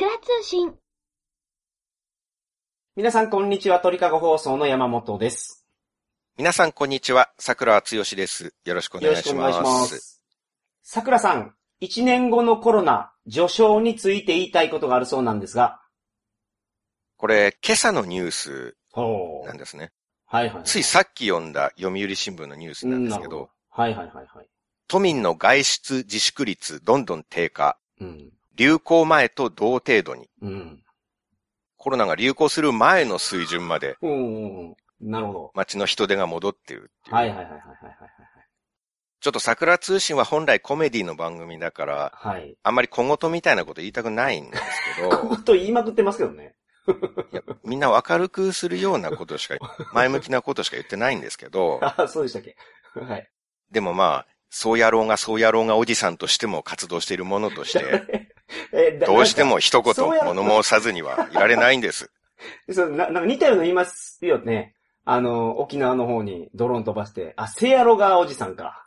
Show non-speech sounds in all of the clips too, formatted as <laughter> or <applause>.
桜通信。皆さんこんにちは、鳥かご放送の山本です。皆さん、こんにちは。桜つよしです。よろしくおよろ願いします。しくお願いします。桜さん、1年後のコロナ、序章について言いたいことがあるそうなんですが。これ、今朝のニュースほなんですね。はいはい。ついさっき読んだ読売新聞のニュースなんですけど、はいはいはいはい。都民の外出自粛率どんどん低下。うん。流行前と同程度に。うん。コロナが流行する前の水準までうんうんうん。なるほど。街の人手が戻っているっていう。はいはいはいはいはいはい。ちょっと桜通信は本来コメディの番組だから、はい。あんまり小言みたいなこと言いたくないんですけど、<laughs> 小言言いまくってますけどね。<laughs> いやみんなを明るくするようなことしか、<laughs> 前向きなことしか言ってないんですけど、あ、そうでしたっけ？はい。でもまあ、そうやろうがそうやろうがおじさんとしても活動しているものとして、どうしても一言物申さずにはいられないんです。<laughs> そう、な、なんか似たようなの言いますよね。あの、沖縄の方にドローン飛ばして、あ、セアロガおじさんか。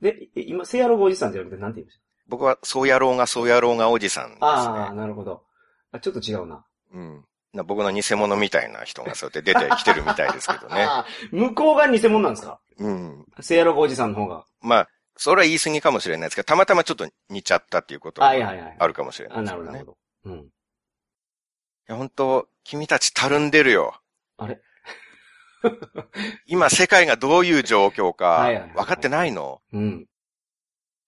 で、い今、セアロガおじさんって言われてなんて言いまし僕はそうやろうがそうやろうがおじさんですたああ、ね。なるほど。あちょっと違うな。うん。な僕の偽物みたいな人がそうやって出てきてるみたいですけどね。<laughs> 向こうが偽物なんですか？うん。セアロガおじさんの方が。まあ、それは言い過ぎかもしれないですけど、たまたまちょっと似ちゃったっていうことははいはいはい。あるかもしれないあ、ですよね。いなるほど、なるほど。うん。や、本当君たちたるんでるよ。あれ？今、世界がどういう状況かはいはいはい、分かってないの？うん。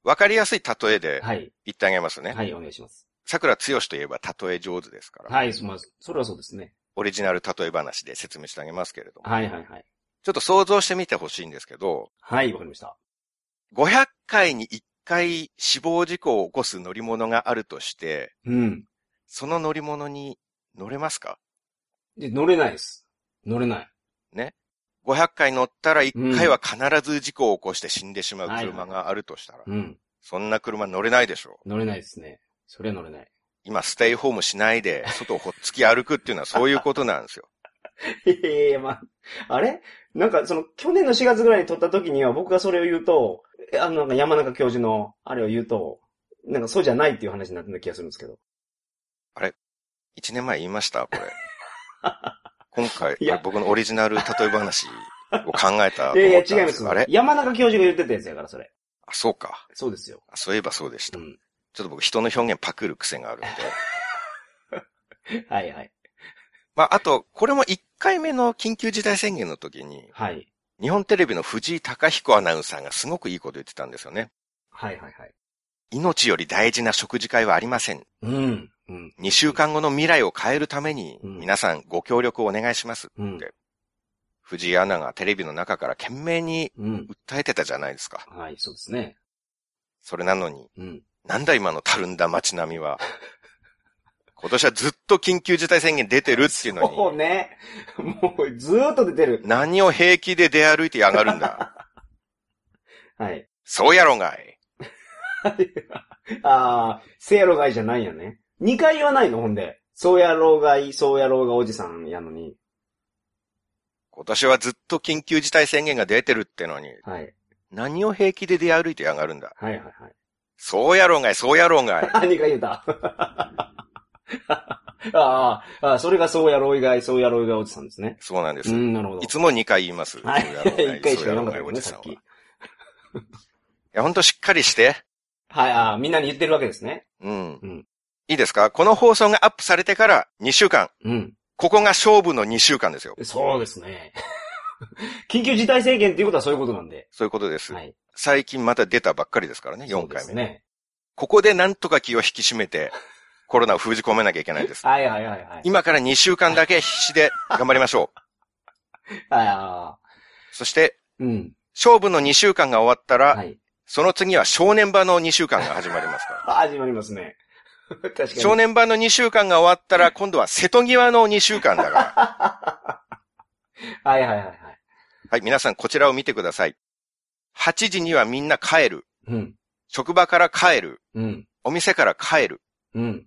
分かりやすい例えではい。言ってあげますね。はい、お願いします。桜剛といえば例え上手ですから。はい、まあ、それはそうですね。オリジナル例え話で説明してあげますけれども。はいはいはい。ちょっと想像してみてほしいんですけど、はい、わかりました。500回に1回死亡事故を起こす乗り物があるとして、うん。その乗り物に乗れますか？で、乗れないです。乗れない。?500 回乗ったら1回は必ず事故を起こして死んでしまう車があるとしたら、うん。そんな車乗れないでしょう。乗れないですね。それは乗れない。今、ステイホームしないで、外をほっつき歩くっていうのはそういうことなんですよ。<laughs> いやまあ、あれ？なんか、その、去年の4月ぐらいに撮った時には僕がそれを言うと、えあの、なんか山中教授のあれを言うと、なんかそうじゃないっていう話になった気がするんですけど。1年前言いました？これ。<laughs> 今回、僕のオリジナル例え話を考えた <laughs> いやいや、違います。あれ？山中教授が言ってたやつやから、それ。あ、そうか。そうですよ。あそういえばそうでした。うん。ちょっと僕人の表現パクる癖があるんで。はいはい。まあ、あと、これも1回目の緊急事態宣言の時に、はい。日本テレビの藤井隆彦アナウンサーがすごくいいこと言ってたんですよね。はいはいはい。命より大事な食事会はありません。うん。うん。2週間後の未来を変えるために、うん皆さんご協力をお願いします。うん。藤井アナがテレビの中から懸命にうん。訴えてたじゃないですか。はい、そうですね。それなのに、うん。なんだ今のたるんだ街並みは。<laughs> 今年はずっと緊急事態宣言出てるっていうのに、そうね。もう、ずーっと出てる。何を平気で出歩いてやがるんだ。<laughs> はい。そうやろがい。<laughs> ああ、せやろがいじゃないんやね。二回言わないの？ほんで。そうやろうがい、そうやろうがおじさんやのに。今年はずっと緊急事態宣言が出てるってのに、はい。何を平気で出歩いてやがるんだ。はいはいはい。そうやろがい、そうやろがい。あ、<laughs> 二回言った。あああ、それがそうやろうがい、そうやろうがおじさんですね。そうなんです。うん、なるほど。いつも2回言います。はいそうやろうがい <laughs> 一回しか言わなかったね、さっきい。や、ほんとしっかりして。はい、ああ、みんなに言ってるわけですね。うん。うんいいですか？この放送がアップされてから2週間。うん。ここが勝負の2週間ですよ。そうですね。<laughs> 緊急事態宣言っていうことはそういうことなんで。そういうことです。はい。最近また出たばっかりですからね、4そうで回目。すね。ここでなんとか気を引き締めて、コロナを封じ込めなきゃいけないです。はいはいはいはい。今から2週間だけ必死で頑張りましょう。<laughs> ああ、そして、うん。勝負の2週間が終わったら、はい。その次は正念場の2週間が始まりますから。あ <laughs> 始まりますね。確かに。正念場の2週間が終わったら、今度は瀬戸際の2週間だから。<laughs> はいはいはいはい。はい、皆さんこちらを見てください。8時にはみんな帰る。うん。職場から帰る。うん。お店から帰る。うん。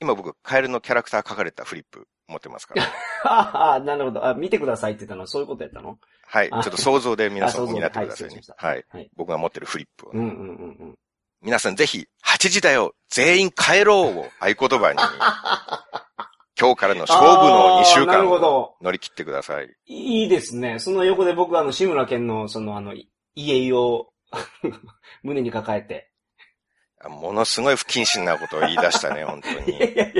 今僕、カエルのキャラクター書かれたフリップ持ってますから。ああ、なるほど。あ、見てくださいって言ったのはそういうことやったの？はい。ちょあっと想像で皆さん <laughs> になってくださいねはいはいはい。僕が持ってるフリップをね、うんうんうんうん。皆さんぜひ、8時だよ全員帰ろうを合言葉に、<laughs> 今日からの勝負の2週間をほど。乗り切ってください。いいですね。その横で僕はあの、志村けんの、そのあの、い家を <laughs> 胸に抱えて。ものすごい不謹慎なことを言い出したね、<laughs> 本当いやいに。やいやい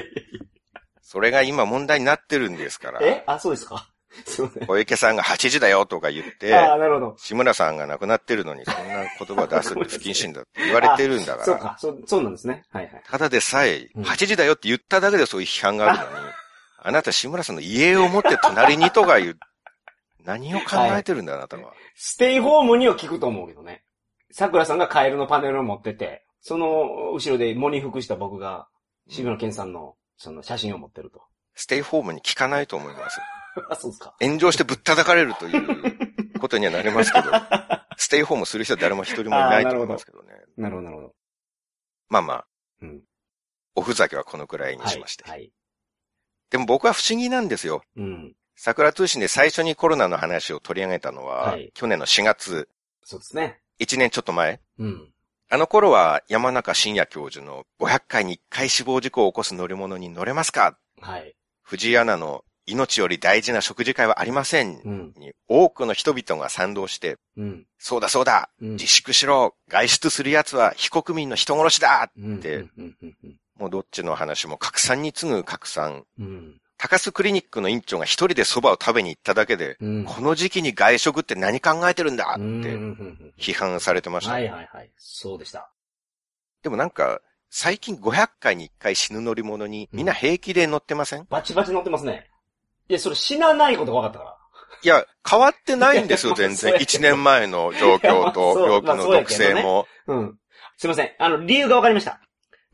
それが今問題になってるんですから。や。え？あ、そうですか？すいません。小池さんが8時だよとか言って、ああ、なるほど。志村さんが亡くなってるのにそんな言葉を出すって不謹慎だって言われてるんだから。そうか、そう、そうなんですね。はいはい。ただでさえ、うん8時だよって言っただけでそういう批判があるのに、あなた志村さんの家を持って隣にとか言う、何を考えてるんだ、あなたは。ステイホームには聞くと思うけどね。桜さんがカエルのパネルを持ってて、その後ろで喪に服した僕が、志村けんさんの、その写真を持ってると。ステイホームに聞かないと思います。<laughs> あ、そうですか。炎上してぶったたかれるという <laughs> ことにはなりますけど、ステイホームする人は誰も一人もいないと思いますけどね。<laughs> なるほど、なるほど。まあまあ、うん。おふざけはこのくらいにはいしまして。。はい。でも僕は不思議なんですよ。うん。桜通信で最初にコロナの話を取り上げたのは、はい去年の4月、そうですね。1年ちょっと前。うん。あの頃は山中伸也教授の500回に1回死亡事故を起こす乗り物に乗れますか？はい。藤井アナの命より大事な食事会はありませんうん。に多くの人々が賛同して、うん。そうだそうだうん。自粛しろ外出する奴は非国民の人殺しだうん。でうん。うん。うん。もうどっちの話も拡散に次ぐ拡散。うん。高須クリニックの院長が一人で蕎麦を食べに行っただけで、うん。この時期に外食って何考えてるんだうん。ってうん。批判されてました。はいはいはい。そうでした。でもなんか、最近500回に1回死ぬ乗り物にみんな平気で乗ってません、バチバチ乗ってますね。いや、それ死なないことが分かったから。いや、変わってないんですよ、<laughs> 全然。そうやけど1年前の状況と病気の毒性まあも。うん。すいません。あの、理由が分かりました。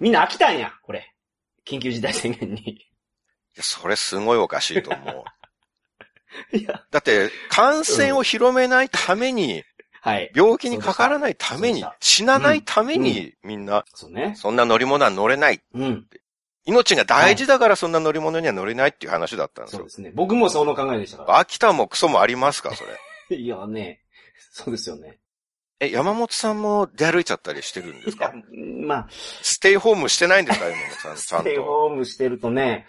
みんな飽きたんや、これ。緊急事態宣言に。いやそれすごいおかしいと思う。<laughs> いや。だって、感染を広めないために、はい。病気にかからないために死なないために、みんな、そうね。そんな乗り物は乗れない。うん。命が大事だからそんな乗り物には乗れないっていう話だったんですよそうで。すね。僕もその考えでしたか秋田もクソもありますかそれ。ら。いやね。そうですよね。え、山本さんも出歩いちゃったりしてるんですか、まあ、ステイホームしてないんですか山本さん、ちゃんステイと。ホームしてるとね、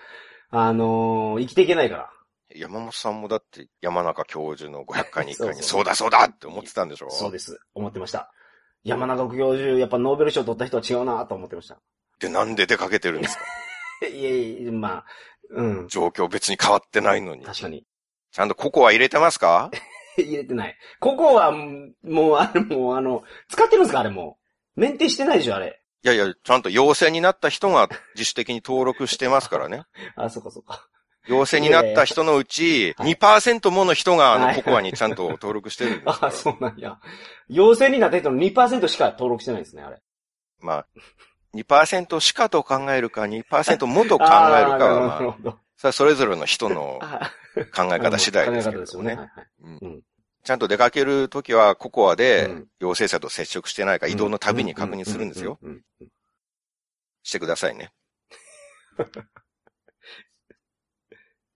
あのー生きていけないから。山本さんもだって山中教授の500回に1回にそうそうだそうだって思ってたんでしょ？そうです。思ってました。山中教授、やっぱノーベル賞取った人は違うなと思ってました。で、なんで出かけてるんですか？<laughs> いえいえ、まあ、うん。状況別に変わってないのに。確かに。ちゃんとココア入れてますか？<laughs> 入れてない。ここは、もう、あれ、もう、あの、使ってるんですか？あれもう。メンテしてないでしょあれ。いやいや、ちゃんと陽性になった人が自主的に登録してますからね。<laughs> あ、そっかそっか。陽性になった人のうち、はい2%もの人があはいのココアにちゃんと登録してるんですか <laughs> あ、ら。そうなんや。陽性になった人の2%しか登録してないんですね、あれ。まあ、2%しかと考えるか、2%もと考えるか <laughs> あは、まあ。それぞれの人のあ考え方次第ですけれども考え方ですよね。ね。はいはいうんちゃんと出かけるときは、ココアでうん陽性者と接触してないか移動のたびに確認するんですよ。。してくださいね。<laughs>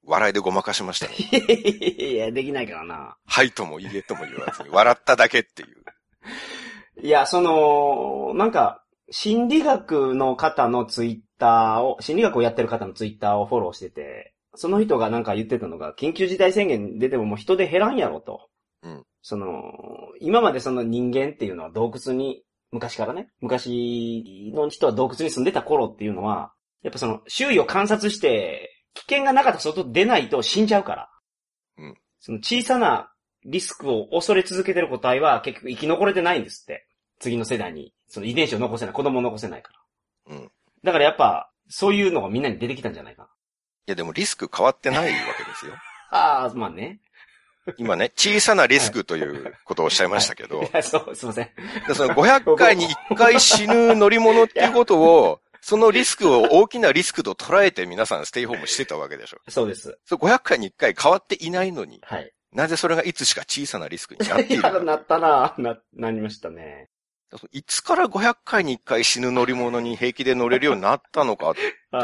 笑いでごまかしましたね。いや、できないからな。はいともいいえとも言わずに、笑っただけっていう。<laughs> いや、その、なんか、心理学の方のツイッターを、心理学をやってる方のツイッターをフォローしてて、その人がなんか言ってたのが、緊急事態宣言出てももう人で減らんやろと。うんその、今までその人間っていうのは洞窟に、昔からね、昔の人は洞窟に住んでた頃っていうのは、やっぱその、周囲を観察して、危険がなかったら外出ないと死んじゃうから。うんその小さなリスクを恐れ続けてる個体は結局生き残れてないんですって。次の世代に、その遺伝子を残せない、子供を残せないから。うん。いだからやっぱ、そういうのがみんなに出てきたんじゃないかな。やでもリスク変わってないわけですよ。<laughs> ああ、まあね。今ね、小さなリスクということをおっしゃいましたけど、いや、そう、すいません。でその500回に1回死ぬ乗り物っていうことを、<laughs> そのリスクを大きなリスクと捉えて皆さんステイホームしてたわけでしょ。そうです。それ500回に1回変わっていないのに、はい。なぜそれがいつしか小さなリスクになっているか。<laughs> なったな、な、なりましたね。いつから500回に1回死ぬ乗り物に平気で乗れるようになったのかっていあ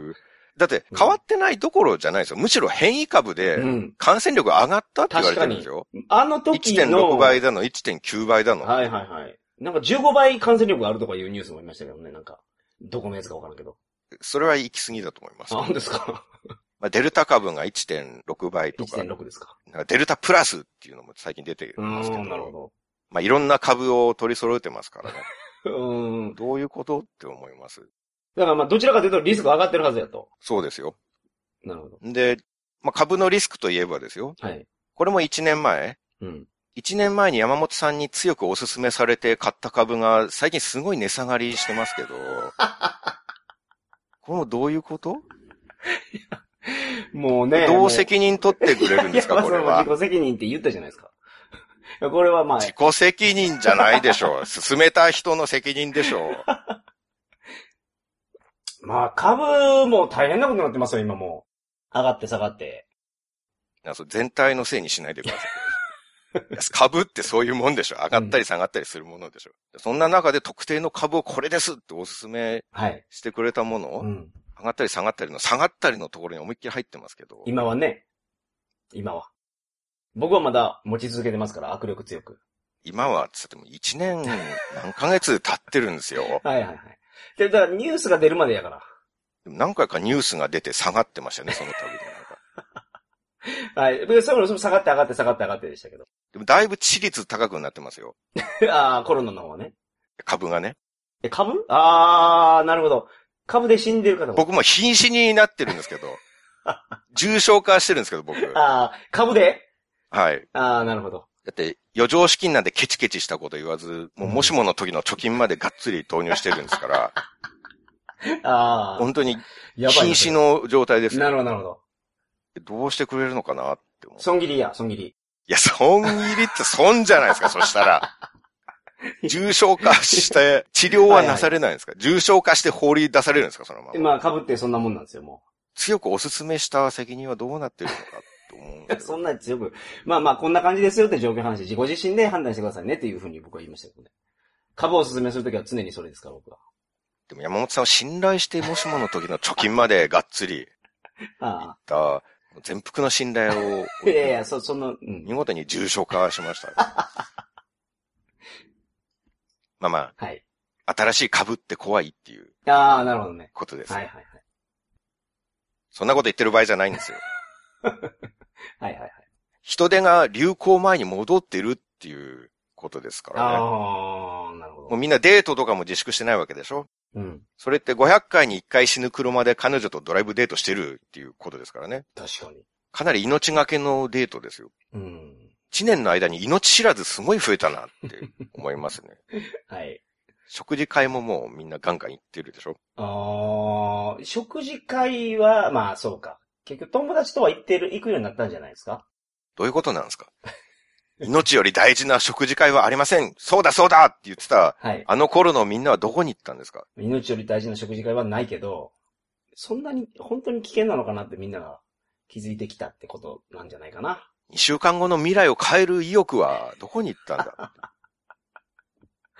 う。だって変わってないどころじゃないですよ。むしろ変異株あ。でうん。感染力上がったって言われてるんですよ。あの時の。1.6倍だの、1.9倍だの。はいはいはい。なんか15倍感染力があるとかいうニュースもありましたけどね、なんか。どこのやつかわからんけど。それは行き過ぎだと思います。あ、本当ですか？まあ、デルタ株が1.6倍とか、?1.6 ですか。なんかデルタプラスっていうのも最近出てるうんですけど、ん、なるほまあ、いろんな株を取り揃えてますからね。ど。<laughs> うん。どういうことって思います。だからまあ、どちらかというとリスク上がってるはずやと。そうですよ。なるほど。で、まあ、株のリスクといえばですよ。はい。これも1年前。うん。1年前に山本さんに強くお勧めされて買った株が最近すごい値下がりしてますけど、<laughs> これもどういうこと？もうね。どう責任取ってくれるんですか、これはそ。自己責任って言ったじゃないですか。これはまあ、自己責任じゃないでしょう。進めた人の責任でしょう。まあ株も大変なことになってますよ、今もう。上がって下がって。なんかそう全体のせいにしないでください。<laughs> 株ってそういうもんでしょ。上がったり下がったりするものでしょ。そんな中で特定の株をこれですってお勧めはい。してくれたもの、うん。上がったり下がったりの下がったりのところに思いっきり入ってますけど、今はね。今は。僕はまだ持ち続けてますから、握力強く。今はつっても1年何ヶ月経ってるんですよ。<laughs> はいはいはい。で、だからニュースが出るまでやから。何回かニュースが出て下がってましたね、その度になんか。<laughs> はい。で、それも下がって上がって下がって上がってでしたけど。でもだいぶ致率高くなってますよ。<laughs> ああ、コロナの方はね。株がね。え、株？ああ、なるほど。株で死んでる方も。僕も瀕死になってるんですけど、<laughs> 重症化してるんですけど、僕。ああ、株で？はい。ああ、なるほど。だって、余剰資金なんでケチケチしたこと言わず、もうもしもの時の貯金までがっつり投入してるんですから、<laughs> ああ、本当にやばいな。瀕死の状態ですよ。なるほど、なるほど。どうしてくれるのかなって思う。損切りや、損切り。いや、損切りって損じゃないですか、<laughs> そしたら。重症化して、治療はなされないんですか、重症化して放り出されるんですかそのまま。まあ、株ってそんなもんなんですよ、も強くお勧めした責任はどうなってるのかと思うんう。で <laughs> すそんなに強く。まあまあ、こんな感じですよって状況話、自己自身で判断してくださいねっていうふうに僕は言いましたけどね。株をお勧めするときは常にそれですから、僕は。でも山本さんを信頼して、もしもの時の貯金までがっつりあた、全幅の信頼を、あ。<laughs> いやいや、そ、その、うん。見事に重症化しました。<laughs> まあまはい。あ、新しい株って怖いっていうああ、なるほどね。ことです。はいはいはい。そんなこと言ってる場合じゃないんですよ。はいはいはい。人手が流行前に戻ってるっていうことですからね。ああ、なるほど。もうみんなデートとかも自粛してないわけでしょ？うん。それって500回に1回死ぬ車で彼女とドライブデートしてるっていうことですからね。確かに。かなり命がけのデートですよ。うん。1年の間に命知らずすごい増えたなって思いますね。<laughs> はい。食事会ももうみんなガンガン行ってるでしょ？ああ、食事会は、まあそうか。結局友達とは行ってる、行くようになったんじゃないですか？どういうことなんですか？<laughs> 命より大事な食事会はありませんそうだそうだって言ってた、はい。あの頃のみんなはどこに行ったんですか？命より大事な食事会はないけど、そんなに、本当に危険なのかなってみんなが気づいてきたってことなんじゃないかな。2週間後の未来を変える意欲はどこに行ったんだ？<laughs>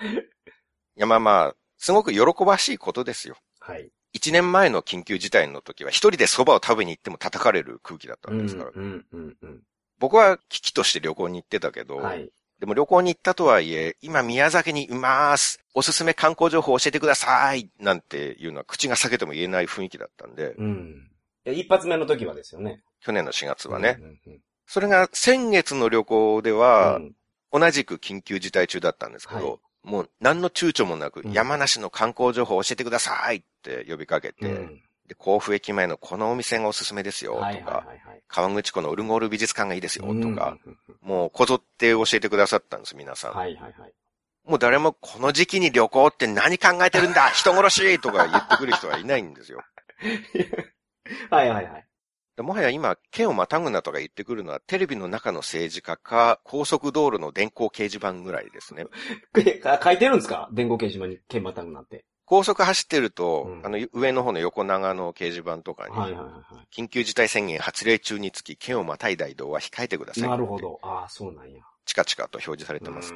いやまあまあ、すごく喜ばしいことですよ。はい。1年前の緊急事態の時は一人で蕎麦を食べに行っても叩かれる空気だったうんん、ですから。うん、うん、うん。僕は危機として旅行に行ってたけど、はい。でも旅行に行ったとはいえ、今宮崎にいます。おすすめ観光情報教えてください。なんていうのは口が裂けても言えない雰囲気だったんで、うん。で一発目の時はですよね。去年の4月はね。うんうんうんそれが先月の旅行では、うん同じく緊急事態中だったんですけど、はいもう何の躊躇もなく、うん山梨の観光情報教えてくださいって呼びかけて、うんで甲府駅前のこのお店がおすすめですよとか、はいはいはいはい。川口湖のウルゴール美術館がいいですよとか、うんもうこぞって教えてくださったんです、皆さん。はいはいはい。もう誰もこの時期に旅行って何考えてるんだ人殺しとか言ってくる人はいないんですよ。<laughs> はいはいはい。でもはや今、県をまたぐなとか言ってくるのは、テレビの中の政治家か、高速道路の電光掲示板ぐらいですね。書いてるんですか？電光掲示板に剣バタンなんて。高速走ってると、うんあの、上の方の横長の掲示板とかに、はいはいはいは緊急事態宣言発令中につき、県をまたいだ移動は控えてください。い。なるほ。ど。ああ、そうなんや。チカチカと表示されてます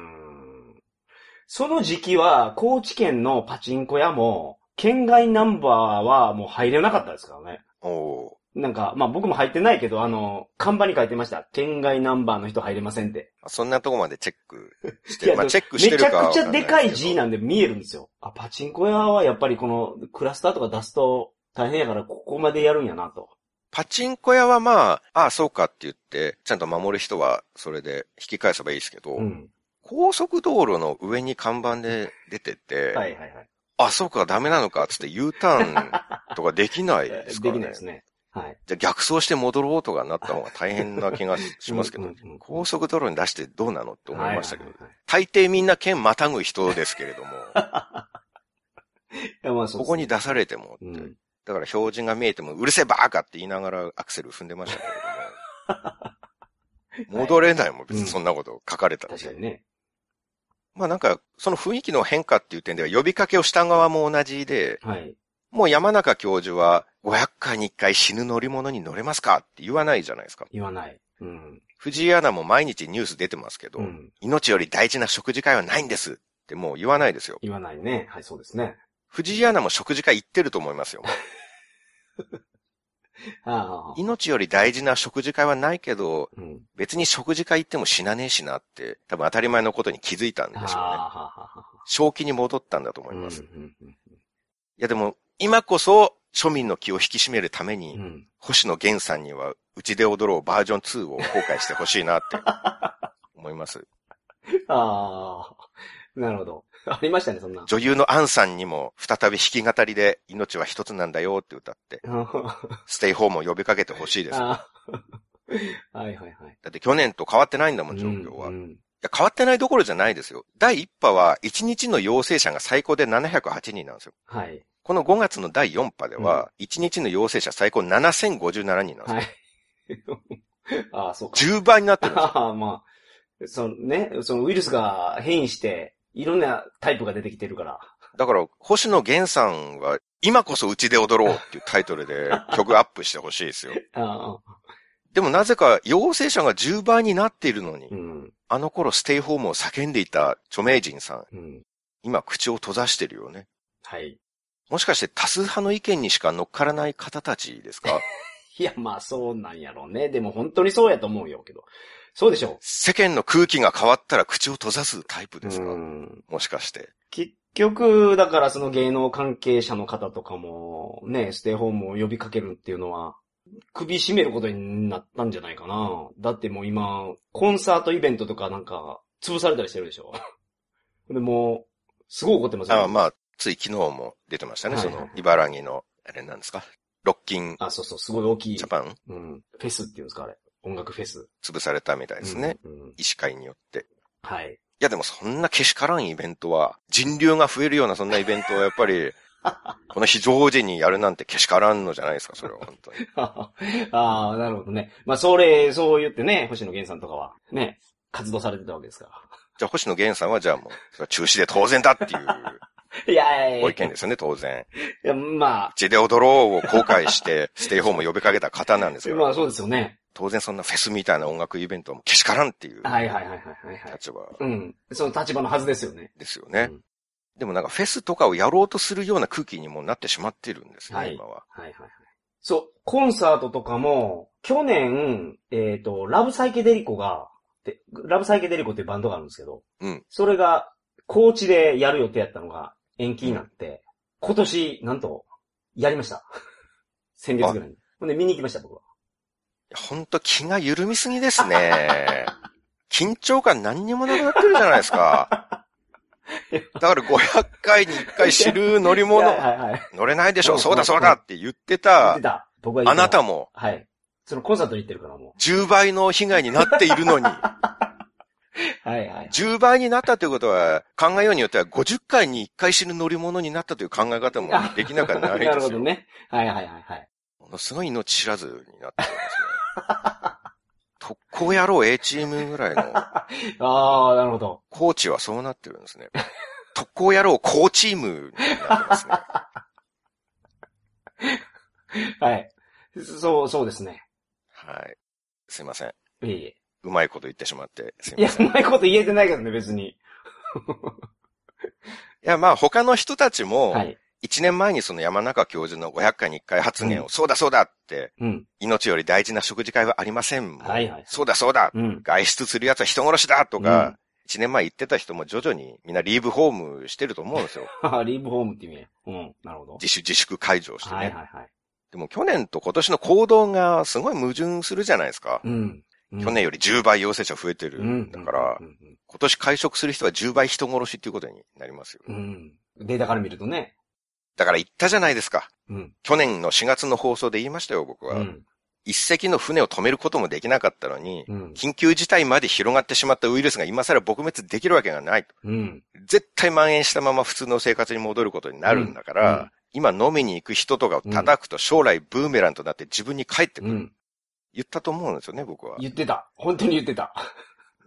その時期は、高知県のパチンコ屋も、県外ナンバーはもう入れなかったですからね。おーなんか、まあ僕も入ってないけど、あの、看板に書いてました。県外ナンバーの人入れませんって。そんなとこまでチェックしてる。まあ、チェックしてるかはめちゃくちゃでかい字 G なんで見えるんですよ。あ、パチンコ屋はやっぱりこのクラスターとか出すと大変やからここまでやるんやなと。パチンコ屋はまあ、ああ、そうかって言って、ちゃんと守る人はそれで引き返せばいいですけど、うん。高速道路の上に看板で出てて、はいはいはい。あ、そうか、ダメなのか、つって U ターンとかできないですかね。<laughs> きないですね。はい。じゃあ逆走して戻ろうとかなった方が大変な気がしますけどうんうんうん、高速道路に出してどうなのって思いましたけど大抵みんな剣またぐ人ですけれども、<laughs> いやまあそうですねここに出されてもって、うん。だから標準が見えても、うるせえバーカって言いながらアクセル踏んでましたけれども、<laughs> 戻れないもん、別にそんなこと書かれたら。確かにね。まあなんか、その雰囲気の変化っていう点では呼びかけをした側も同じで、はい。もう山中教授は500回に1回死ぬ乗り物に乗れますかって言わないじゃないですか。言わない。うん。藤井アナも毎日ニュース出てますけど、うん。命より大事な食事会はないんですってもう言わないですよ。言わないね。はい、そうですね。藤井アナも食事会行ってると思いますよ。<laughs> ああ。命より大事な食事会はないけど、うん。別に食事会行っても死なねえしなって、多分当たり前のことに気づいたんでしょうね。正気に戻ったんだと思あいます。いうんうんやでも、今こそ庶民の気を引き締めるために、うんうん。星野源さんには、うちで踊ろうバージョン2を公開してほしいなって <laughs> 思います。ああ。なるほど。ありましたね、そんな。女優のアンさんにも再び弾き語りで命は一つなんだよって歌って、<laughs> ステイホームを呼びかけてほしいです。<laughs> はいはいはい。って去年と変わってないんだもん、状況は。いうんや変わってないどころじゃないですよ。第1波は1日の陽性者が最高で708人なんですよ。はい。この5月の第4波では、1日の陽性者最高7057人なんですよ。はい。<laughs> ああ、そうか。10倍になってるんですよ。<laughs> ああ、まあ、そのね、そのウイルスが変異して、いろんなタイプが出てきてるから。だから、星野源さんは、今こそうちで踊ろうっていうタイトルで <laughs> 曲アップしてほしいですよ。ああ、でもなぜか陽性者が10倍になっているのに、うん、あの頃ステイホームを叫んでいた著名人さん、うん。今口を閉ざしてるよね。はい。もしかして多数派の意見にしか乗っからない方たちですか？<laughs> いや、まあそうなんやろうね。でも本当にそうやと思うよ、けど。そうでしょ世間の空気が変わったら口を閉ざすタイプう。ですか、うん。もしかして。結局、だからその芸能関係者の方とかも、ね、ステイホームを呼びかけるっていうのは、首絞めることになったんじゃないかな。だってもう今、コンサートイベントとかなんか、潰されたりしてるでしょ。<laughs> でもう、すごい怒ってますよ、あまあ、つい昨日も出てましたね。はいはいその、茨城の、あれなんですか？ロッキンあ、そうそう、すごい大きいジャ。パン？うん。フェスっていうんですか、あれ。音楽フェス。潰されたみたいですね。うん。うん医師会によって。はい。いやでもそんなけしからんイベントは、人流が増えるようなそんなイベントはやっぱり、<laughs> この非常時にやるなんてけしからんのじゃないですか、それは本当に。<laughs> ああ、なるほどね。まあ、それ、そう言ってね、星野源さんとかは、ね、活動されてたわけですかじゃあ星野源さんはじゃあもう、中止で当然だっていうら。<laughs> いやいやいやご意見ですよね、当然。いや、ま地で踊ろうを後悔して、ステイホームを呼びかけた方なんですあ、よ。まあそうですよね。当然そんなフェスみたいな音楽イベントはもうけしからんっていうはいはいはいはいはいはい。立場うん。その立場のはずですよね。ですよね。うんでもなんかフェスとかをやろうとするような空気にもなってしまってるんですね、はい今は。はいはいはい。そう、コンサートとかも、去年、えっ、と、ラブサイケデリコが、でラブサイケデリコっていうバンドがあるんですけど、うんそれが、高知でやる予定やったのが延期になって、今年、なんと、やりました。<laughs> 先月ぐらいに。ほんで見に行きました、僕は。ほんと気が緩みすぎですね。<laughs> 緊張感何にもなくなってるじゃないですか。<laughs> だから500回に1回知る乗り物はい、はいはい。乗れないでしょ、うんそうだそうだって言って言たって、た。僕は言あなたもはい。そのコンサートに行ってるからも10倍の被害になっているのに、う。<laughs> はいはい。10倍になったということは、考えようによっては50回に1回死ぬ乗り物になったという考え方もできなくはないですよ。<laughs> なるほどね。はいはいはいはい。ものすごい命知らずになってますね。<laughs> 特攻野郎 A チームぐらいの、ああ、なるほど。コーチはそうなってるんですね。特攻野郎コーチームになってますね。はい。そう、そうですね。はい。すいません。いえいえ。うまいこと言ってしまって、すいいやま、せん。うまいこと言えてないけどね、別に。<laughs> いや、まあ他の人たちも、はい。1年前にその山中教授の500回に1回発言を、うんそうだそうだって、うん。命より大事な食事会はありません。はいはいそうだそうだ、うん。外出する奴は人殺しだとうんか、1年前言ってた人も徐々にみんなリーブホームしてると思うんですよ。<laughs> リーブホームって意味うん。なるほど。自主自粛解除してね。はいはいはい。でも去年と今年の行動がすごい矛盾するじゃないですか。うん。うん去年より10倍陽性者増えてる。うん。だからう、ん今年会食する人は10倍人殺しっていうことになりますよ。うん。うん。データから見るとね。だから言ったじゃないですか。うん。去年の4月の放送で言いましたよ、僕は。うん。一隻の船を止めることもできなかったのに、うん。緊急事態まで広がってしまったウイルスが今更撲滅できるわけがない。うん。絶対蔓延したまま普通の生活に戻ることになるんだから、今飲みに行く人とかを叩くと将来ブーメランとなって自分に返ってくる。うん。言ったと思うんですよね、僕は。言ってた。本当に言ってた。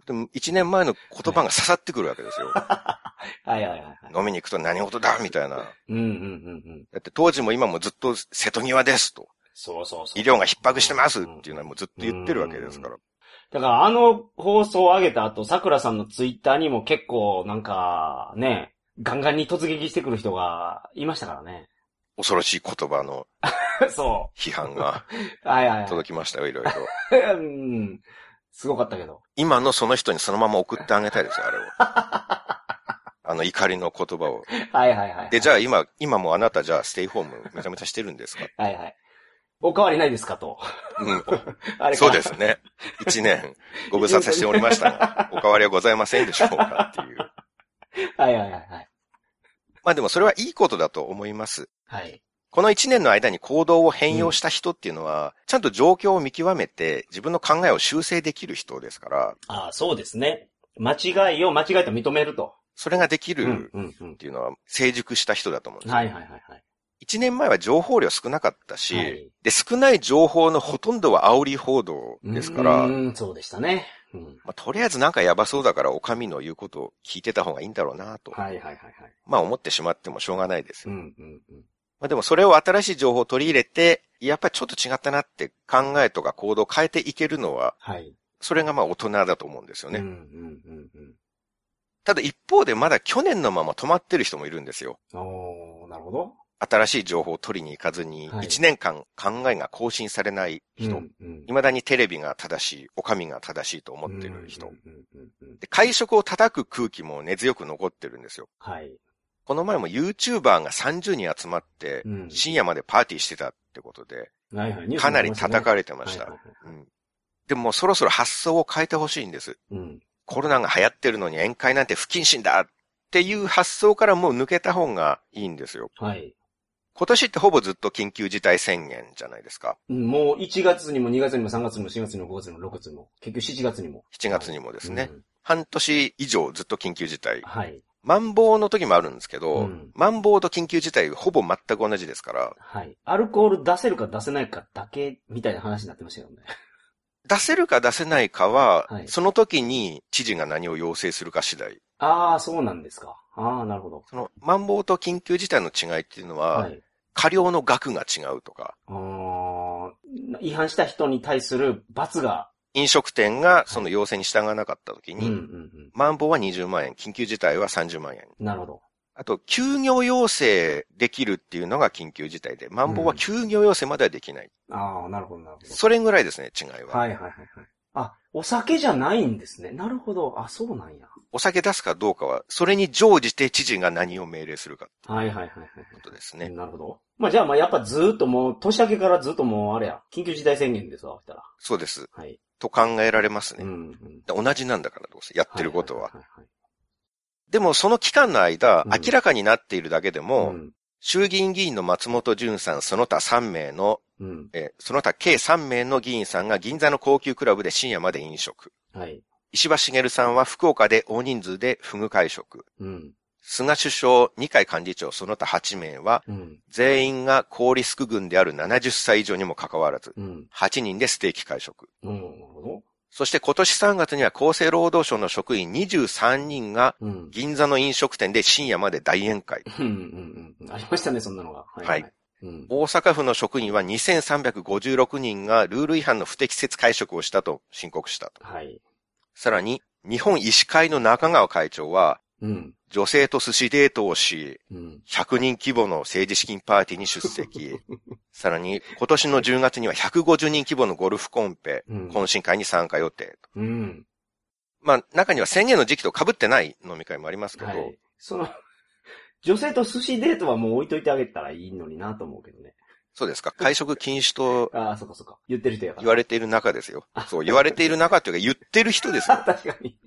でも一年前の言葉が刺さってくるわけですよ。<laughs> はいはいはいはい。飲みに行くと何事だみたいな。うんうんうんうん。だって当時も今もずっと瀬戸際ですと。そうそうそう。医療が逼迫してますっていうのはもうずっと言ってるわけですから。だからあの放送を上げた後、桜さんのツイッターにも結構なんかね、ガンガンに突撃してくる人がいましたからね。恐ろしい言葉の <laughs> そ批判がう。<laughs> はいはいはい。届きましたよ、いろいろ。<laughs> うん。すごかったけど。今のその人にそのまま送ってあげたいですよ、あれを。あの怒りの言葉を。はいはいはい。で、じゃあ今、今もあなたじゃあステイホームめちゃめちゃしてるんですか？はいはい。お変わりないですかと。うん。あれかそうですね。一年ご無沙汰しておりましたが、お変わりはございませんでしょうかっていう。はいはいはいはい。まあでもそれはいいことだと思います。はい。この一年の間に行動を変容した人っていうのは、ちゃんと状況を見極めて自分の考えを修正できる人ですから、ああ、そうですね。間違いを間違いと認めると。それができるうんっうんうん。ていうのは成熟した人だと思うんですよ。はいはいはいはい。一年前は情報量少なかったし、はいで、少ない情報のほとんどは煽り報道ですから、うーん、そうでしたね。うん。まあ、とりあえずなんかやばそうだから、お上の言うことを聞いてた方がいいんだろうなと、はいはいはいはい。まあ思ってしまってもしょうがないですよ。うんうんうん。まあでもそれを新しい情報を取り入れて、やっぱりちょっと違ったなって考えとか行動を変えていけるのは、はい。それがまあ大人だと思うんですよね。うんうんうんうん。ただ一方でまだ去年のまま止まってる人もいるんですよ。おー、なるほど。新しい情報を取りに行かずに、はい1年間考えが更新されない人。うんうん未だにテレビが正しい、お上が正しいと思ってる人。で会食を叩く空気も根強く残ってるんですよ。はい。この前も YouTuber が30人集まってう、ん深夜までパーティーしてたってことで、はいはい。かなり叩かれれてました。でもそろそろ発想を変えてほしいんです。うん。コロナが流行ってるのに宴会なんて不謹慎だっていう発想からもう抜けた方がいいんですよ。はい。今年ってほぼずっと緊急事態宣言じゃないですか。うんもう1月にも2月にも3月にも4月にも5月にも6月にも、結局7月にも。7月にもですね。うん半年以上ずっと緊急事態。はい。マンボウの時もあるんですけど、うんマンボウと緊急事態ほぼ全く同じですから、はい。アルコール出せるか出せないかだけみたいな話になってましたよね。出せるか出せないかは、はいその時に知事が何を要請するか次第。ああ、そうなんですか。ああ、なるほど。その、マンボウと緊急事態の違いっていうのは、はい。過料の額が違うとか、違反した人に対する罰が、飲食店がその要請に従わなかった時に、うんうんうん。マンボウは20万円、緊急事態は30万円。なるほど。あと、休業要請できるっていうのが緊急事態で、マンボウは休業要請まではできない。ああ、なるほど、なるほど。それぐらいですね、違いは。はいはいはいはい。あ、お酒じゃないんですね。なるほど。あ、そうなんや。お酒出すかどうかは、それに乗じて知事が何を命令するかはいはいはいはい。ことですね。なるほど。まあじゃあまあやっぱずーっともう、年明けからずっともうあれや、緊急事態宣言ですわ、したら。そうです。はい。と考えられますね。うんうん。同じなんだからどうせ、やってることは。いいいでも、その期間の間、うん明らかになっているだけでも、うん。衆議院議員の松本潤さん、その他3名の、うん。えーその他計3名の議員さんが銀座の高級クラブで深夜まで飲食。はい。石破茂さんは福岡で大人数でフグ会食。うん。菅首相、二階幹事長、その他8名は、うん。全員が高リスク群である70歳以上にもかかわらず、うん。8人でステーキ会食。そして今年3月には厚生労働省の職員23人が。銀座の飲食店で深夜まで大宴会。うんうんうん。ありましたね、そんなのが。はいはい。うん。大阪府の職員は2356人がルール違反の不適切会食をしたと申告したと。はい。さらに、日本医師会の中川会長は、うん。女性と寿司デートをし、うん。100人規模の政治資金パーティーに出席。<laughs> さらに、今年の10月には150人規模のゴルフコンペ、うん懇親会に参加予定と。うん。まあ、中には宣言の時期と被ってない飲み会もありますけど、はい。その、女性と寿司デートはもう置いといてあげたらいいのになと思うけどね。そうですか。会食禁止とああ、そっかそっか。言ってる人やから。言われている中ですよあ。そう、言われている中っていうか言ってる人ですよ。<laughs> 確かに。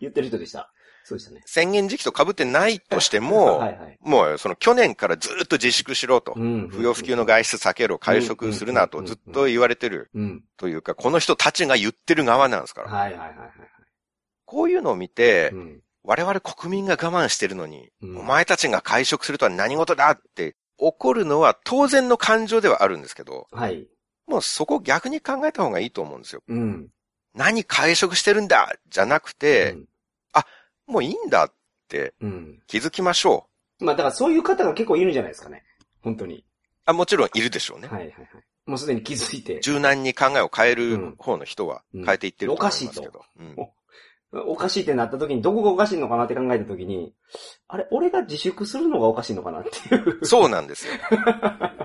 言ってる人でした。そうでしたね。宣言時期と被ってないとしても、はいはい。もうその去年からずっと自粛しろと。うん不要不急の外出避けろ、会食するなとずっと言われてるうん。というか、この人たちが言ってる側なんですから。はいはいはいはい。こういうのを見てう、ん。我々国民が我慢してるのに、うんお前たちが会食するとは何事だって怒るのは当然の感情ではあるんですけど、はい。もうそこ逆に考えた方がいいと思うんですよ。うん。何会食してるんだじゃなくて、もういいんだってうん。うん。気づきましょう。まあだからそういう方が結構いるんじゃないですかね。本当に。あ、もちろんいるでしょうね。はいはいはい。もうすでに気づいて。柔軟に考えを変える方の人はうん変えていってると思いますけど。うんおかしいってなった時に、どこがおかしいのかなって考えた時に、あれ、俺が自粛するのがおかしいのかなっていう。そうなんですよ。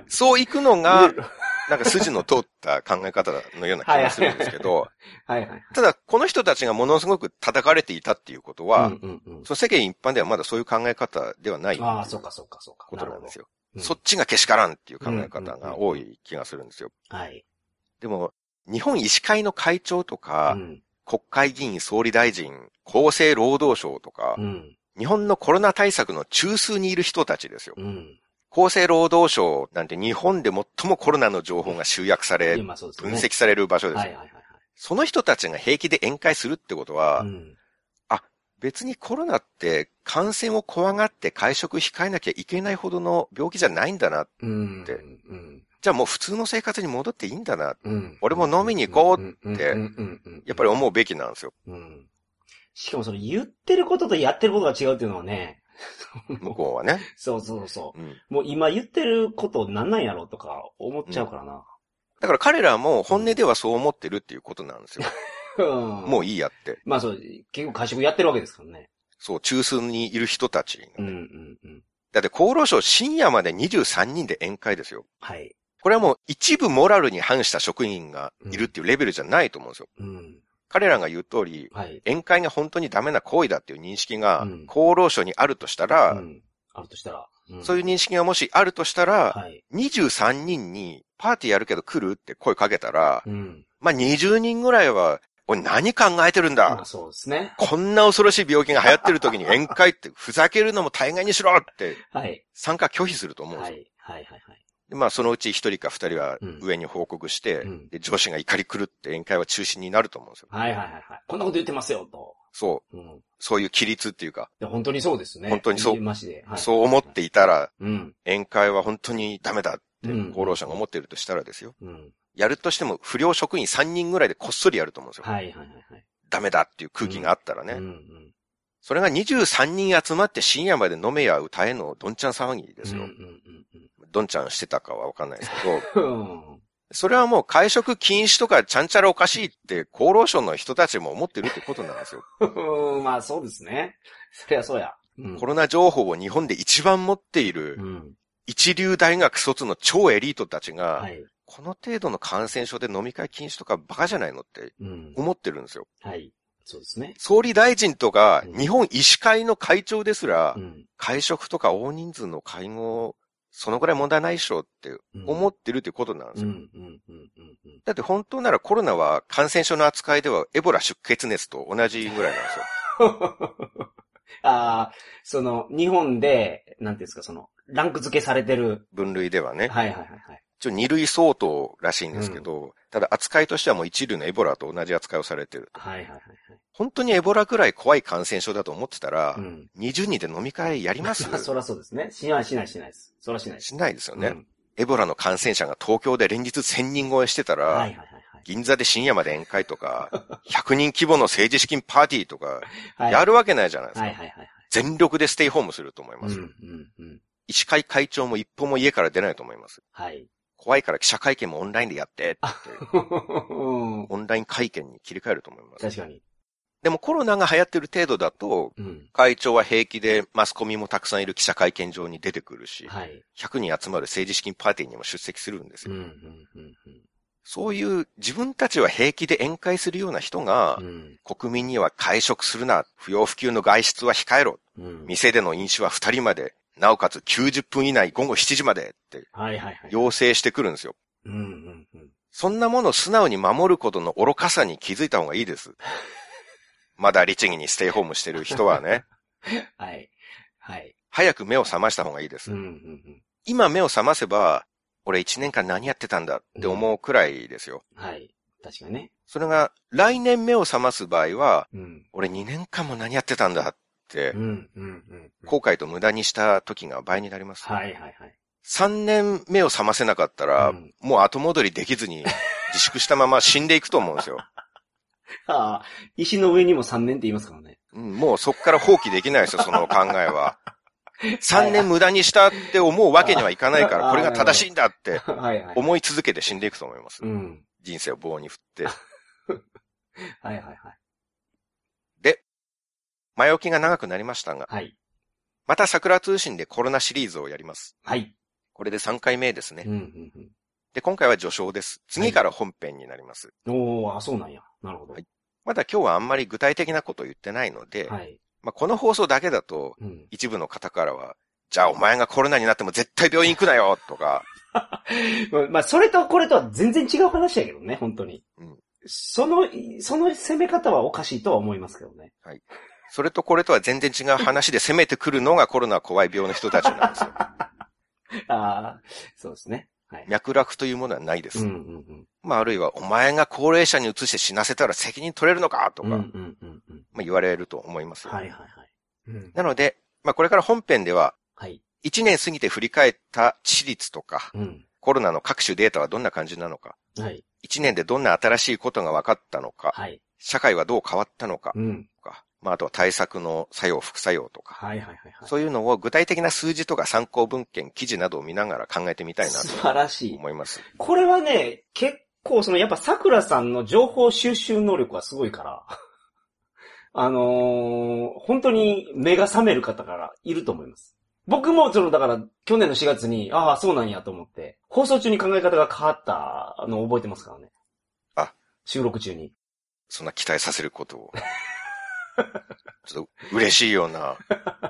そう行くのが、<laughs> なんか筋の通った考え方のような気がするんですけど。<laughs> ただこの人たちがものすごく叩かれていたっていうことは、うんうんうんその世間一般ではまだそういう考え方ではないああ、そうかそうかそうか。ことなんですよ。よそっちがけしからんっていう考え方が多い気がするんですよ。はい。でも、日本医師会の会長とか、うん。国会議員総理大臣、厚生労働省とか、うん。日本のコロナ対策の中枢にいる人たちですよ。うん。厚生労働省なんて日本で最もコロナの情報が集約され、分析される場所です。その人たちが平気で宴会するってことは、うん。別にコロナって感染を怖がって会食控えなきゃいけないほどの病気じゃないんだな。うん。って。うん。じゃあもう普通の生活に戻っていいんだな。うん。俺も飲みに行こうってやっぱり思うべきなんですよ。うん。しかもそれ言ってることとやってることが違うっていうのはね。<laughs> 向こうはね。そうそうそうん。う。もう今言ってることなんなんやろとか思っちゃうからな。だから彼らも本音ではそう思ってるっていうことなんですよ。うん。もういいやって。まあそう、結構会食やってるわけですからね。そう、中枢にいる人たち。うんうんうん。だって厚労省深夜まで23人で宴会ですよ。はい。これはもう一部モラルに反した職員がいるっていうレベルじゃないと思うんですよ。うん。彼らが言う通り、はい。宴会が本当にダメな行為だっていう認識がうん厚労省にあるとしたら、うん。あるとしたら。うんそういう認識がもしあるとしたら、はい。23人にパーティーやるけど来るって声かけたら、うん。まあ、20人ぐらいは、おい何考えてるんだ、まあそうですね。こんな恐ろしい病気が流行ってる時に宴会ってふざけるのも大概にしろって <laughs> はい。参加拒否すると思うんですよ。はい。はいはいはい。でまあそのうち一人か二人はうん上に報告して、うんで上司が怒り狂って宴会は中止になると思うんですよ。はいはいはいはい。こんなこと言ってますよ、と。そう。うん。そういう規律っていうか、本当にそうですね。本当にそう。はい。そう思っていたらうん。宴会は本当にダメだってうん厚労省が思っているとしたらですよ。うん。やるとしても不良職員3人ぐらいでこっそりやると思うんですよ。はいはいはいはい。ダメだっていう空気があったらね。うんうん。それが23人集まって深夜まで飲めや歌えのどんちゃん騒ぎですよ。うんうんどんちゃんしてたかはわかんないですけど、うんうん。それはもう会食禁止とかちゃんちゃらおかしいって厚労省の人たちも思ってるってことなんですよ。うん。まあそうですね。そりゃそうや。うんコロナ情報を日本で一番持っているうん。一流大学卒の超エリートたちが、はい。この程度の感染症で飲み会禁止とかバカじゃないのってうん。思ってるんですよ。はい。そうですね。総理大臣とかうん日本医師会の会長ですらう、ん。会食とか大人数の会合、そのぐらい問題ないっしょって思ってるってことなんですよ。だって本当ならコロナは感染症の扱いではエボラ出血熱と同じぐらいなんですよ。<laughs> ああ、その、日本で、なんていうんですか、その、ランク付けされてる。分類ではね。はいはいはいはい。一応二類相当らしいんですけど、ただ扱いとしてはもう一類のエボラと同じ扱いをされてる。はいはいはい本当にエボラくらい怖い感染症だと思ってたら、はい。うん。20人で飲み会やります？ま <laughs> あそらそうですね。しないしないしないです。そらしないです。しないですよね、うんエボラの感染者が東京で連日1000人超えしてたら、はいはいはいはい。銀座で深夜まで宴会とか、<laughs> 100人規模の政治資金パーティーとか、はいやるわけないじゃないですか。はいはいはいはい。全力でステイホームすると思います。うんうんうん。医師会会長も一歩も家から出ないと思います。はい。怖いから記者会見もオンラインでやってって、うんオンライン会見に切り替えると思います。確かに。でもコロナが流行ってる程度だと、うん。会長は平気でマスコミもたくさんいる記者会見場に出てくるし、はい。100人集まる政治資金パーティーにも出席するんですうん、よ。うん、うんそういう自分たちは平気で宴会するような人がう、ん。国民には会食するな、不要不急の外出は控えろ、うん。うん。店での飲酒は2人まで、なおかつ90分以内午後7時までってはいはいはい。要請してくるんですよ。うん、うん、うん。そんなものを素直に守ることの愚かさに気づいた方がいいです。<laughs> まだ律儀にステイホームしてる人はね、<laughs> はい。はい。早く目を覚ました方がいいです。うん、うん、うん。今目を覚ませば、俺1年間何やってたんだって思うくらいですよ。はい。確かにね。それが来年目を覚ます場合は、うん。俺2年間も何やってたんだっ。後悔と無駄にした時が倍になります。はい、はい、はい。3年目を覚ませなかったら、うんもう後戻りできずに <laughs> 自粛したまま死んでいくと思うんですよ。<laughs> ああ、石の上にも3年って言いますからね。うんもうそこから放棄できないですよ、その考えは。<laughs> 3年無駄にしたって思うわけにはいかないから、あこれが正しいんだって。思い続けて死んでいくと思います。うん。人生を棒に振って。はい、はい、はい。で、前置きが長くなりましたが、はい。また桜通信でコロナシリーズをやります。はい。これで3回目ですねうん、。うん、で、今回は序章です。次から本編になります。うん。おー、あ、そうなんや。なるほど。はいまだ今日はあんまり具体的なことを言ってないので、はい。まあ、この放送だけだと、うん。一部の方からは、じゃあお前がコロナになっても絶対病院行くなよとか、<laughs> まあ、それとこれとは全然違う話やけどね、本当に。うんその、その攻め方はおかしいとは思いますけどね。それとこれとは全然違う話で攻めてくるのがコロナ怖い病の人たちなんですよ。<laughs> ああ、そうですね。はい。脈絡というものはないです。うんうんうん。まああるいは、お前が高齢者に移して死なせたら責任取れるのかとか、うんうんうんうん。まあ言われると思いますよ。はいはいはい。うん。なので、まあこれから本編では、はい。1年過ぎて振り返った致死率とか、うん。コロナの各種データはどんな感じなのか、はい。1年でどんな新しいことが分かったのか、はい。社会はどう変わったのかうん。まああとは対策の作用、副作用とか、はいはいはいはい。そういうのを具体的な数字とか参考文献、記事などを見ながら考えてみたいな素と晴らしい。思います。これはね、結構そのやっぱ桜さんの情報収集能力はすごいから、<laughs> あのー本当に目が覚める方からいると思います。僕もそのだから去年の4月に、ああ、そうなんやと思って、放送中に考え方が変わったのを覚えてますからね。あ収録中に。そんな期待させることを。<laughs> ちょっと嬉しいような、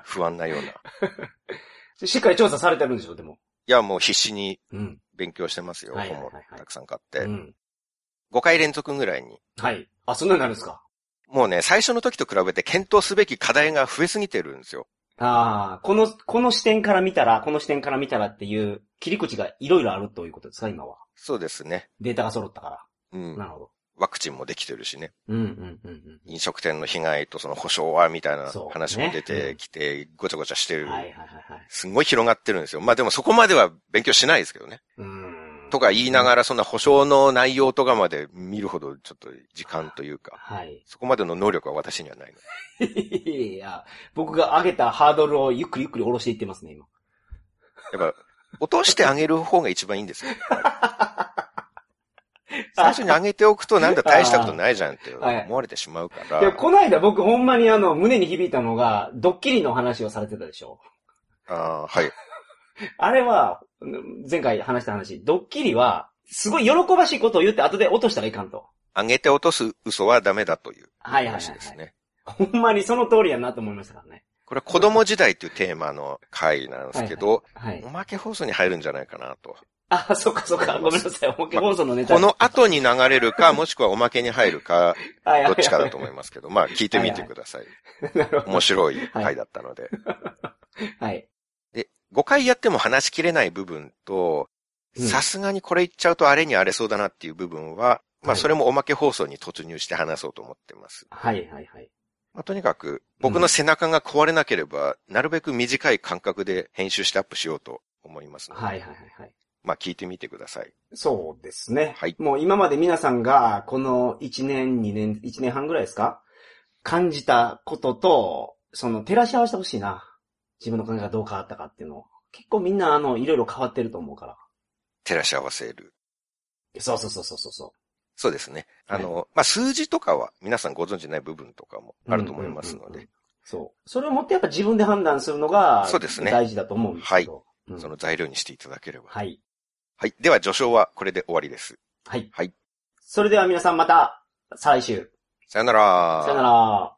不安なような。い <laughs> しっかり調査されてるんでしょ、でも。や、もう必死にうん。勉強してますよ。本もたくさん買って。うん。5回連続ぐらいに。はい。あ、そんなになるんですか？もうね、最初の時と比べて検討すべき課題が増えすぎてるんですよ。ああ、この、この視点から見たら、この視点から見たらっていう切り口がいろいろあるということですか、今は。そうですね。データが揃ったかうら。んな。るほど。ワクチンもできてるしね。うんうんうん飲食店の被害とその保証はみたいな話も出てきて、ごちゃごちゃしてるうん。。はいはいはいはい。すごい広がってるんですよ。まあでもそこまでは勉強しないですけどね。うーん。とか言いながらそんな保証の内容とかまで見るほどちょっと時間というか、はい。そこまでの能力は私にはないので。いや、僕が上げたハードルをゆっくりゆっくり下ろしていってますね、今。やっぱ、落としてあげる方が一番いいんですよ。<laughs> 最初に上げておくとなんだ大したことないじゃんってはい思われてしまうかで、ら。この間僕ほんまにあの、胸に響いたのが、ドッキリの話をされてたでしょ。あーはい。<laughs> あれは、うん前回話した話、ドッキリは、すごい喜ばしいことを言って後で落としたらいかんと。上げて落とす嘘はダメだというはいはいはい、はい話ですね。ほんまにその通りやなと思いましたからね。これは子供時代っていうテーマの回なんですけど、はいお。まけ放送に入るんじゃないかなと。あ、そっかそっか。ごめんなさい。おまけ放送のネタ。この後に流れるか、<laughs> もしくはおまけに入るか、はいはいはいどっちかだと思いますけど、まあ聞いてみてください。なるほど。面白い回だったので。はい。で、5回やっても話しきれない部分と、うんさすがにこれ言っちゃうとあれに荒れそうだなっていう部分は、まはいあそれもおまけ放送に突入して話そうと思ってます。はいはいはい。まあとにかく、僕の背中が壊れなければ、なるべく短い間隔で編集してアップしようと思いますはいはいはい。まあ聞いてみてください。そうですね。はい。もう今まで皆さんが、この1年、2年、1年半ぐらいですか？感じたことと、その照らし合わせてほしいな。自分の考えがどう変わったかっていうのを。結構みんなあの、いろいろ変わってると思うから。照らし合わせる。そうそうそうそうそう。そうですね。あの、はい、まあ、数字とかは皆さんご存知ない部分とかもあると思いますので。うんうんうんそう。それをもってやっぱ自分で判断するのが、そうですね。大事だと思うんですけど。はい、うん、その材料にしていただければ。はい。はい。では、序章はこれで終わりです。はい。はい。それでは皆さんまた、再来週。さよなら。さよなら。